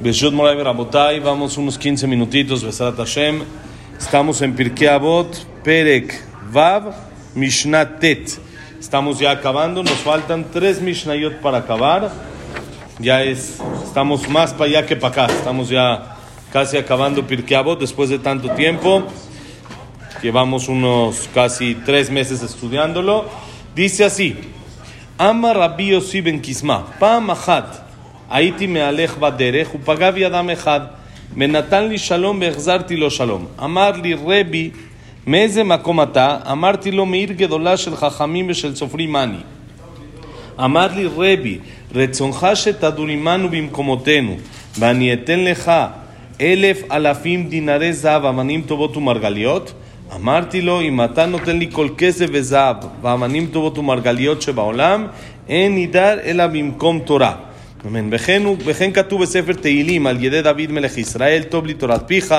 Beshut Moray Rabotay, vamos unos 15 minutitos, Besat Hashem. Estamos en Pirkei Avot, Perek, Vav, Mishnah Tet. Estamos ya acabando, nos faltan tres Mishnayot para acabar. Ya es, estamos más para allá que para acá. Estamos ya casi acabando Pirkei Avot después de tanto tiempo. Llevamos unos casi tres meses estudiándolo. Dice así: Ama Rabbi Yossi ben Kisma, Pam Achat. הייתי מהלך בדרך ופגע בי אדם אחד ונתן לי שלום והחזרתי לו שלום. אמר לי רבי מאיזה מקום אתה? אמרתי לו מעיר גדולה של חכמים ושל סופרים אני. אמר לי רבי רצונך שתדור עמנו במקומותינו ואני אתן לך אלף אלפים דינרי זהב אבנים טובות ומרגליות? אמרתי לו אם אתה נותן לי כל כסף וזהב ואבנים טובות ומרגליות שבעולם אין נידר אלא במקום תורה. אמן. וכן, וכן כתוב בספר תהילים על ידי דוד מלך ישראל, טוב לי תורת פיך,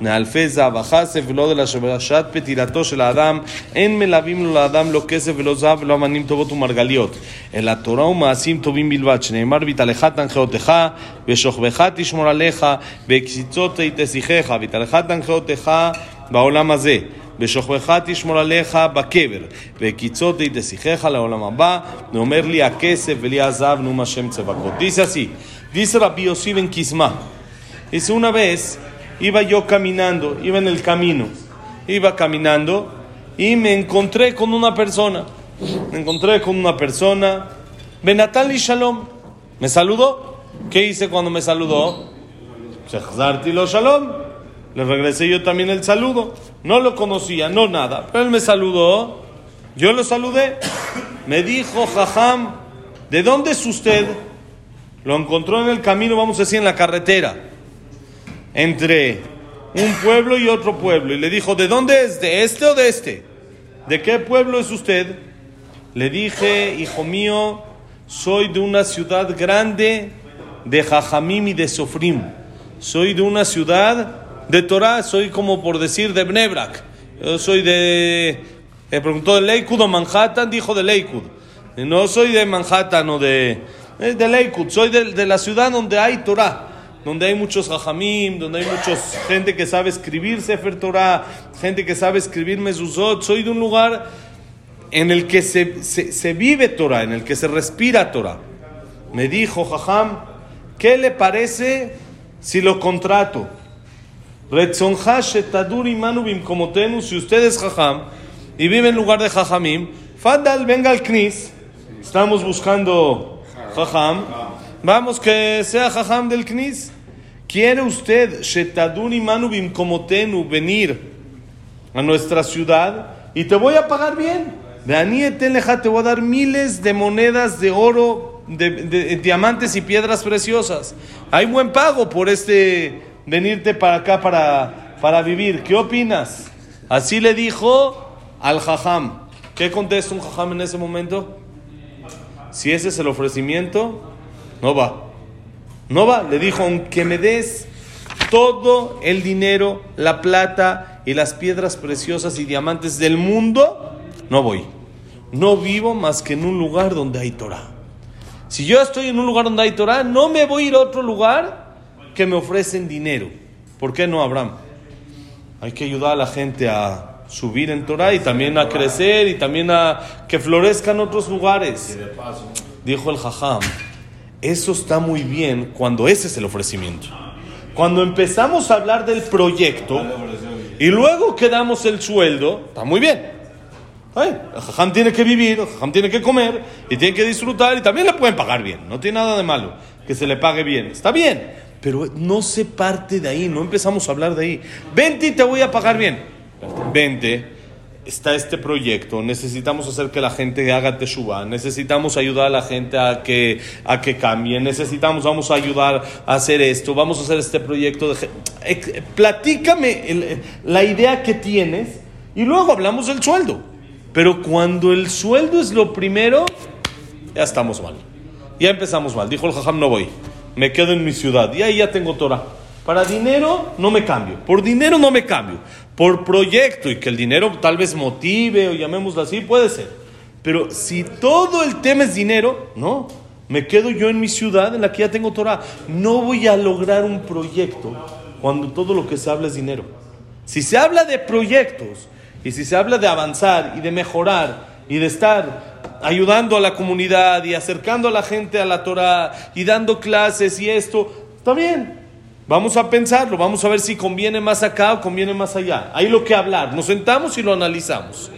מאלפי זהב וכסף, ולא לשעת פתילתו של האדם, אין מלווים לו לאדם לא כסף ולא זהב ולא אמנים טובות ומרגליות, אלא תורה ומעשים טובים בלבד, שנאמר ויתהלך תנחיותיך, ושוכבך תשמור עליך, וקציצות תשיחך, ויתהלך תנחיותיך בעולם הזה. ושוכבך תשמור עליך בקבר, וקיצות תשיחך לעולם הבא, ואומר לי הכסף ולי הזהב, נאום השם צבקות. Dice así, dice Rabbi Yossi ben Kisma, dice una vez, iba yo caminando, iba en el camino, iba caminando, y me encontré con una persona, me encontré con una persona, Benatali Shalom, me saludó, ¿qué hice cuando me saludó? Shechzarti lo Shalom, le regresé yo también el saludo. No lo conocía, no nada. Pero él me saludó. Yo lo saludé. Me dijo, Jajam, ¿de dónde es usted? Lo encontró en el camino, vamos a decir, en la carretera. Entre un pueblo y otro pueblo. Y le dijo, ¿de dónde es? ¿De este o de este? ¿De qué pueblo es usted? Le dije, hijo mío, soy de una ciudad grande de Jajamim y de Sofrim. Soy de una ciudad de Torah, soy como por decir de Bnebrak. Yo soy de. Me preguntó de Lakewood o Manhattan, dijo de Lakewood. No soy de Manhattan o de. De Lakewood, soy de, de la ciudad donde hay Torah. Donde hay muchos hajamim, donde hay mucha gente que sabe escribir Sefer Torah, gente que sabe escribir Mezuzot. Soy de un lugar en el que se, se, se vive Torah, en el que se respira Torah. Me dijo, Jajam, ¿qué le parece si lo contrato? Retzonja shetaduri manu bimkomotenu, si usted es jajam y vive en lugar de jajamim, fadal, venga al knis. Estamos buscando jajam. Vamos que sea jajam del knis. ¿Quiere usted shetaduri manu bimkomotenu venir a nuestra ciudad? Y te voy a pagar bien. De Anieteleja te voy a dar miles de monedas de oro, de diamantes y piedras preciosas. Hay buen pago por este venirte para acá para, para vivir. ¿Qué opinas? Así le dijo al jajam. ¿Qué contesta un jajam en ese momento? Si ese es el ofrecimiento, no va. No va. Le dijo, aunque me des todo el dinero, la plata y las piedras preciosas y diamantes del mundo, no voy. No vivo más que en un lugar donde hay Torah. Si yo estoy en un lugar donde hay Torah, no me voy a ir a otro lugar que me ofrecen dinero. ¿Por qué no, Abraham? Hay que ayudar a la gente a subir en Torah y también a crecer y también a que florezcan otros lugares. Dijo el Jajam, eso está muy bien cuando ese es el ofrecimiento. Cuando empezamos a hablar del proyecto y luego quedamos el sueldo, está muy bien. El Jajam tiene que vivir, el Jajam tiene que comer y tiene que disfrutar y también le pueden pagar bien. No tiene nada de malo que se le pague bien. Está bien, pero no se parte de ahí, no empezamos a hablar de ahí. Vente y te voy a pagar bien. Vente, está este proyecto, necesitamos hacer que la gente haga teshuva, necesitamos ayudar a la gente a que, a que cambie, necesitamos, vamos a ayudar a hacer esto, vamos a hacer este proyecto. De, platícame el, la idea que tienes y luego hablamos del sueldo. Pero cuando el sueldo es lo primero, ya estamos mal. Ya empezamos mal. Dijo el jajam, no voy me quedo en mi ciudad y ahí ya tengo Torah. Para dinero no me cambio, por dinero no me cambio, por proyecto y que el dinero tal vez motive o llamémoslo así, puede ser. Pero si todo el tema es dinero, no. Me quedo yo en mi ciudad en la que ya tengo Torah. No voy a lograr un proyecto cuando todo lo que se habla es dinero. Si se habla de proyectos y si se habla de avanzar y de mejorar y de estar ayudando a la comunidad y acercando a la gente a la Torah y dando clases y esto, está bien. Vamos a pensarlo, vamos a ver si conviene más acá o conviene más allá. Hay lo que hablar, nos sentamos y lo analizamos.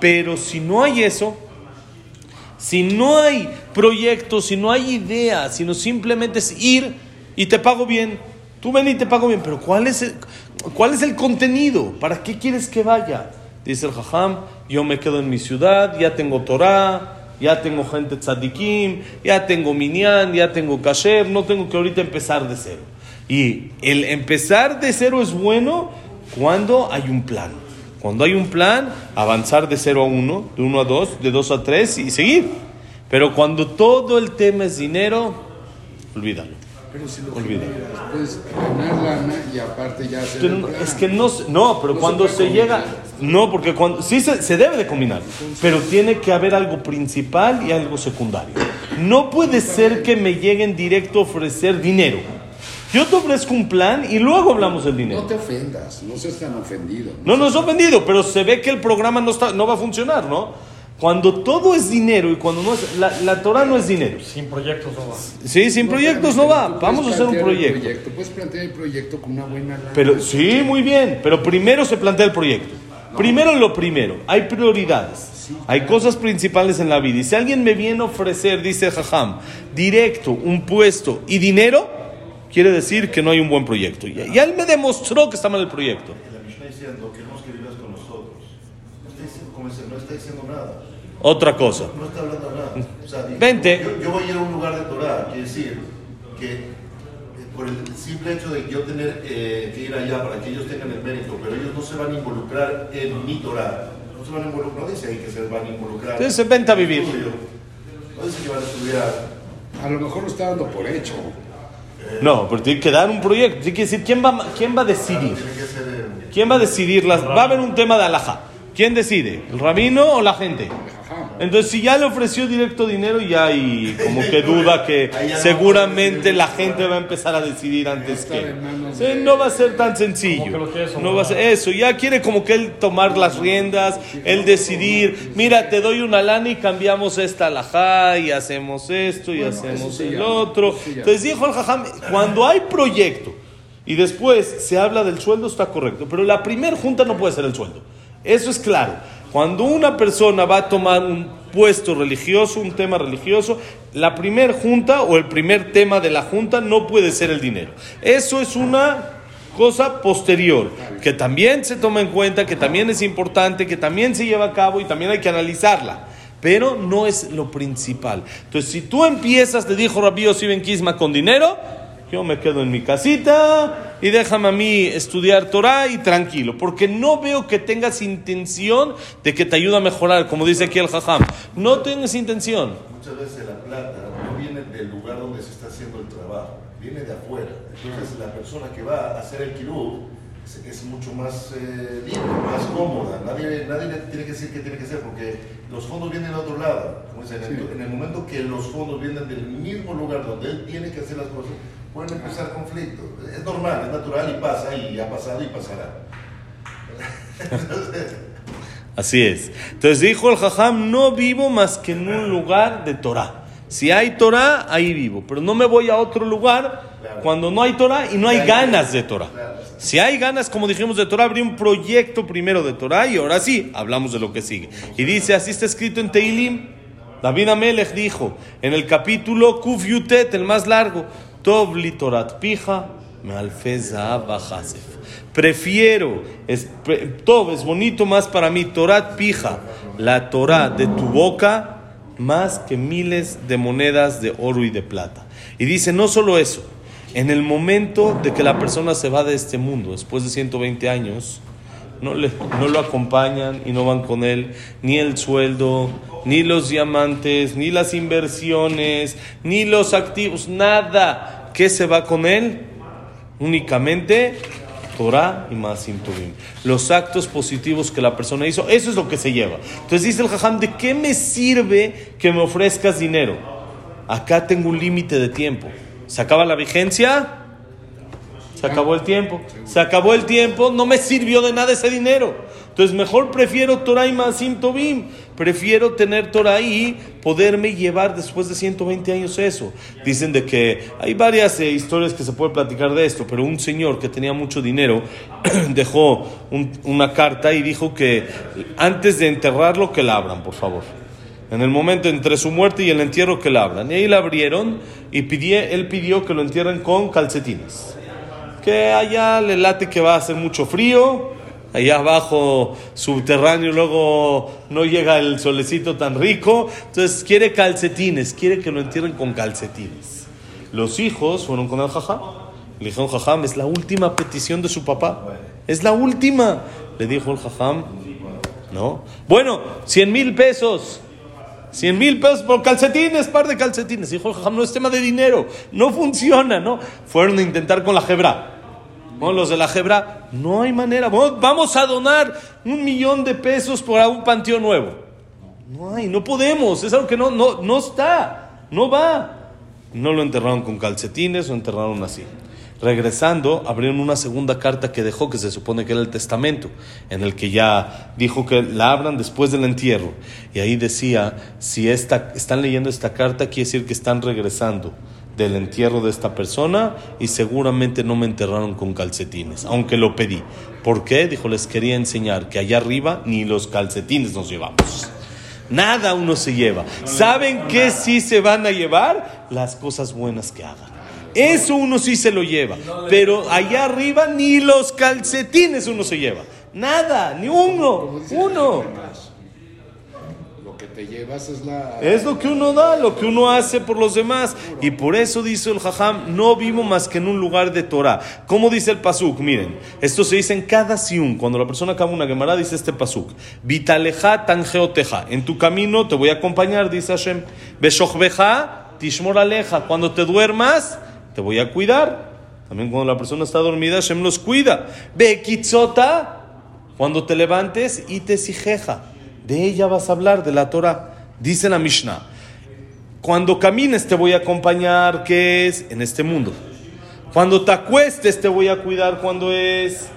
Pero si no hay eso, si no hay proyectos, si no hay ideas, sino simplemente es ir y te pago bien, tú ven y te pago bien, pero ¿cuál es el, cuál es el contenido? ¿Para qué quieres que vaya? Dice el Jajam, yo me quedo en mi ciudad, ya tengo Torah, ya tengo gente tzadikim, ya tengo minyan, ya tengo kasher, no tengo que ahorita empezar de cero. Y el empezar de cero es bueno cuando hay un plan. Cuando hay un plan, avanzar de 0 a 1, de 1 a 2, de 2 a 3 y seguir. Pero cuando todo el tema es dinero, olvídalo. Pero si lo puedes ganar lana y aparte ya no, plan. es que no, se- no, pero No se cuando puede se, llega, no, porque cuando sí se, se debe de combinar, pero tiene que haber algo principal y algo secundario. No puede ser que me lleguen directo a ofrecer dinero. Yo te ofrezco un plan y luego hablamos del dinero. No te ofendas, no seas tan ofendido. No nos ha ofendido, pero se ve que el programa no, está, no va a funcionar, ¿no? Cuando todo es dinero y cuando no es... La, la Torah no es dinero. Sin proyectos no va. Sí, sin proyectos no va. Vamos a hacer un el proyecto. Puedes plantear el proyecto con una buena lana. Pero sí, muy bien, pero primero se plantea el proyecto. Primero lo primero, hay prioridades. Hay cosas principales en la vida. Y si alguien me viene a ofrecer, dice Jajam, directo, un puesto y dinero, quiere decir que no hay un buen proyecto. Y, y él me demostró que está mal el proyecto. La Mishnah diciendo, que. No no está diciendo nada. Otra cosa. No está hablando nada. O sea, Vente. Yo, yo voy a ir a un lugar de Torah, quiere decir que eh, por el simple hecho de yo tener eh, que ir allá para que ellos tengan el mérito, pero ellos no se van a involucrar en mi Torah. No se van a involucrar, no dice ahí que se van a involucrar. Entonces, vente a vivir. estudio. No dice que van a estudiar. A lo mejor lo está dando por hecho. No, pero tiene que dar un proyecto. Tiene que decir quién va, quién va a decidir. Eh, ¿Quién va a decidir? Las, va a haber un tema de alhaja. ¿Quién decide? ¿El rabino o la gente? Entonces, si ya le ofreció directo dinero, ya hay como que duda que seguramente la gente va a empezar a decidir antes que. no va a ser tan sencillo. No va a ser eso. Ya quiere como que él tomar las riendas, él decidir. Mira, te doy una lana y cambiamos esta alhaja y hacemos esto y hacemos el otro. Entonces dijo el jajam, cuando hay proyecto y después se habla del sueldo está correcto, pero la primer junta no puede ser el sueldo. Eso es claro. Cuando una persona va a tomar un puesto religioso, un tema religioso, la primer junta o el primer tema de la junta no puede ser el dinero. Eso es una cosa posterior, que también se toma en cuenta, que también es importante, que también se lleva a cabo y también hay que analizarla. Pero no es lo principal. Entonces, si tú empiezas, le dijo Rabbi Yossi Ben Kisma, con dinero, yo me quedo en mi casita y déjame a mí estudiar Torah y tranquilo, porque no veo que tengas intención de que te ayude a mejorar, como dice aquí el Jajam. No tengas intención. Muchas veces la plata no viene del lugar donde se está haciendo el trabajo, viene de afuera. Entonces la persona que va a hacer el kirú es, es mucho más eh, libre, más cómoda. Nadie, nadie le tiene que decir qué tiene que hacer porque los fondos vienen de otro lado. Como dicen, el, en el momento que los fondos vienen del mismo lugar donde él tiene que hacer las cosas, pueden empezar conflictos. Es normal, es natural y pasa y ha pasado y pasará. Así es. Entonces dijo el Jajam, no vivo más que en un lugar de Torah. Si hay Torah, ahí vivo. Pero no me voy a otro lugar cuando no hay Torah y no hay ganas de Torah. Si hay ganas, como dijimos, de Torah, habría un proyecto primero de Torah y ahora sí, hablamos de lo que sigue. Y dice, así está escrito en Teilim, David Amelech dijo, en el capítulo Kuf Yutet, el más largo, Tov li Torat pija. Prefiero, es, Tov es bonito más para mí, Torat pija, la Torah de tu boca, más que miles de monedas de oro y de plata. Y dice, no solo eso, en el momento de que la persona se va de este mundo, después de 120 años, no, le, no lo acompañan y no van con él ni el sueldo, ni los diamantes, ni las inversiones, ni los activos, nada. ¿Qué se va con él? Únicamente Torah y Masim Tuvim. Los actos positivos que la persona hizo, eso es lo que se lleva. Entonces dice el Jajam, ¿de qué me sirve que me ofrezcas dinero? Acá tengo un límite de tiempo. ¿Se acaba la vigencia? Se acabó el tiempo. Se acabó el tiempo, no me sirvió de nada ese dinero. Entonces mejor prefiero Torah y Masim Tobim. Prefiero tener Torah y poderme llevar después de 120 años eso. Dicen de que hay varias eh, historias que se puede platicar de esto, pero un señor que tenía mucho dinero dejó un- una carta y dijo que antes de enterrarlo que la abran, por favor. En el momento entre su muerte y el entierro que la abran. Y ahí la abrieron y pidió, él pidió que lo entierren con calcetines que allá le late que va a hacer mucho frío, allá abajo subterráneo luego no llega el solecito tan rico, entonces quiere calcetines, quiere que lo entierren con calcetines. Los hijos fueron con el jajam, le dijeron jajam, es la última petición de su papá, es la última, le dijo el jajam, no, bueno, 100 mil pesos. 100 mil pesos por calcetines, par de calcetines. Dijo el jajam, no es tema de dinero, no funciona, ¿no? Fueron a intentar con la jebra. Los de la jebra, no hay manera. Vamos- a donar un millón de pesos para un panteón nuevo. No hay, no podemos, es algo que no, no, no está, no va. No lo enterraron con calcetines, lo enterraron así. Regresando, abrieron una segunda carta que dejó, que se supone que era el testamento, en el que ya dijo que la abran después del entierro. Y ahí decía, si esta, están leyendo esta carta, quiere decir que están regresando del entierro de esta persona y seguramente no me enterraron con calcetines, aunque lo pedí. ¿Por qué? Dijo, les quería enseñar que allá arriba ni los calcetines nos llevamos. Nada uno se lleva. ¿Saben qué sí se van a llevar? Las cosas buenas que hagan. Eso uno sí se lo lleva. Pero allá arriba ni los calcetines uno se lleva. Nada, ni uno. Uno. Es lo que uno da, lo que uno hace por los demás. Y por eso dice el Jajam, no vivo más que en un lugar de Torah. ¿Cómo dice el Pasuk? Miren, esto se dice en cada siun. Cuando la persona acaba una Gemara, dice este Pasuk. Vitaleja tangeoteja. En tu camino te voy a acompañar, dice Hashem. Beshochbeja tishmor aleja. Cuando te duermas, te voy a cuidar. También cuando la persona está dormida, Hashem los cuida. Bekitzota, cuando te levantes y. De ella vas a hablar, de la Torah. Dice la Mishnah. Cuando camines te voy a acompañar, que es en este mundo. Cuando te acuestes te voy a cuidar cuando es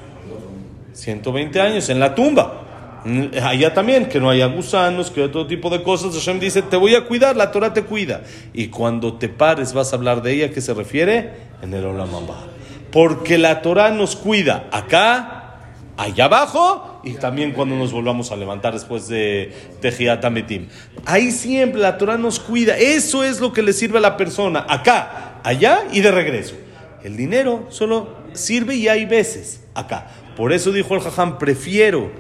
120 años en la tumba. Mm, Allá también, que no haya gusanos, que haya todo tipo de cosas. Hashem dice, te voy a cuidar, la Torah te cuida. Y cuando te pares vas a hablar de ella, ¿a ¿qué se refiere? En el Olam Abba. Porque la Torah nos cuida acá, allá abajo y también cuando nos volvamos a levantar después de Tejiat Ametim. Ahí siempre la Torah nos cuida. Eso es lo que le sirve a la persona, acá, allá y de regreso. El dinero solo sirve y hay veces acá. Por eso dijo el Jajam, prefiero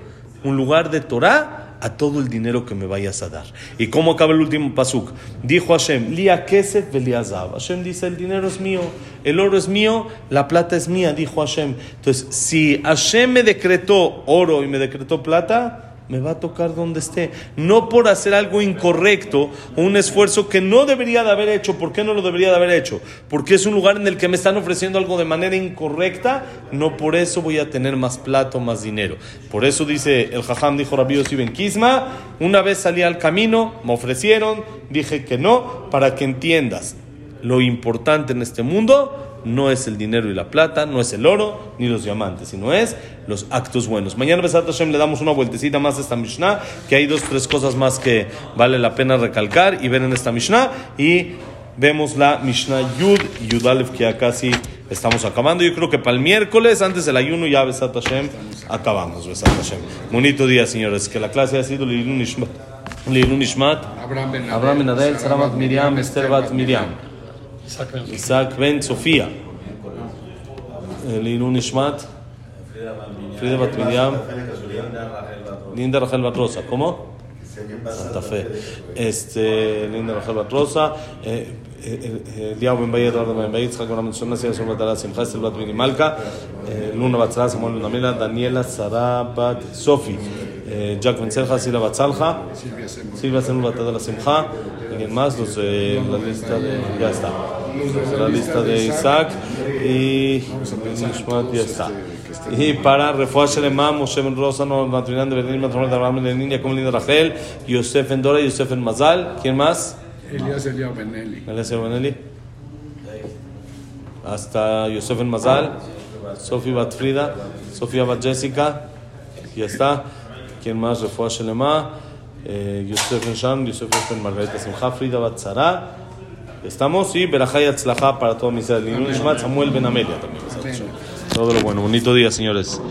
un lugar de Torah a todo el dinero que me vayas a dar. ¿Y cómo acaba el último pasuk? Dijo Hashem, Lia kesef veliazav. Hashem dice, el dinero es mío, el oro es mío, la plata es mía, dijo Hashem. Entonces, si Hashem me decretó oro y me decretó plata, me va a tocar donde esté. No por hacer algo incorrecto un esfuerzo que no debería de haber hecho. ¿Por qué no lo debería de haber hecho? Porque es un lugar en el que me están ofreciendo algo de manera incorrecta. No por eso voy a tener más plata o más dinero. Por eso dice el jajam, dijo Rabbi Ben Kisma, una vez salí al camino, me ofrecieron, dije que no, para que entiendas. Lo importante en este mundo no es el dinero y la plata, no es el oro ni los diamantes, sino es los actos buenos. Mañana, Besat Hashem, le damos una vueltecita más a esta Mishnah, que hay dos, tres cosas más que vale la pena recalcar y ver en esta Mishnah. Y vemos la Mishnah Yud y Yud Aleph, que ya casi estamos acabando. Yo creo que para el miércoles, antes del ayuno, ya Besat Hashem, acabamos. Besat Hashem. Bonito día, señores. Que la clase ha sido Lilun Nishmat. Abraham Ben Abraham Ben Adel, Sarah Bat Miriam, Esther Bat Miriam. Isaac Ben Sofía. Lilun Nishmat. Frida Bat Miriam. Linda Rachel Bat Rosa. ¿Cómo? Santa Fe. Este, Linda Rachel Bat Rosa. Eh, אליהו בן באי, אדוארד בן באי, יצחק בן המצונה, סייה סול בת עלה, שמחה, אסתר בת מיני מלכה, לונה בת צלחה, סמואל בן עמילה, דניאלה, שרה בת סופי, ג'ק בן צלחה, סילה בת צלחה, Silvia Senul de la Simja, alguien más, los de la lista de. Isaac y. Nishmat, ya está. Y para Refuah Shelema, Moshe Ben Rosa, no Matrinán de Berlín, Matrinán de Abraham de Niña, como Linda Rachel, Yosef en Dora, Yosef en Mazal. ¿Quién más? Elías Elia Benelli. Eliezer Benelli. Hasta Yosef en Mazal, Sofía Batfrida, Sofía Bat Jessica. Ya está. ¿Quién más? Refuah Shelema. Eh, Yosef en Sham, Yosef en Margarita Simcha, Frida Bat Zara. Estamos y Berajá y Atzlajá para todos mis Samuel Ben Amelia también. Todo lo bueno. Bonito día, señores.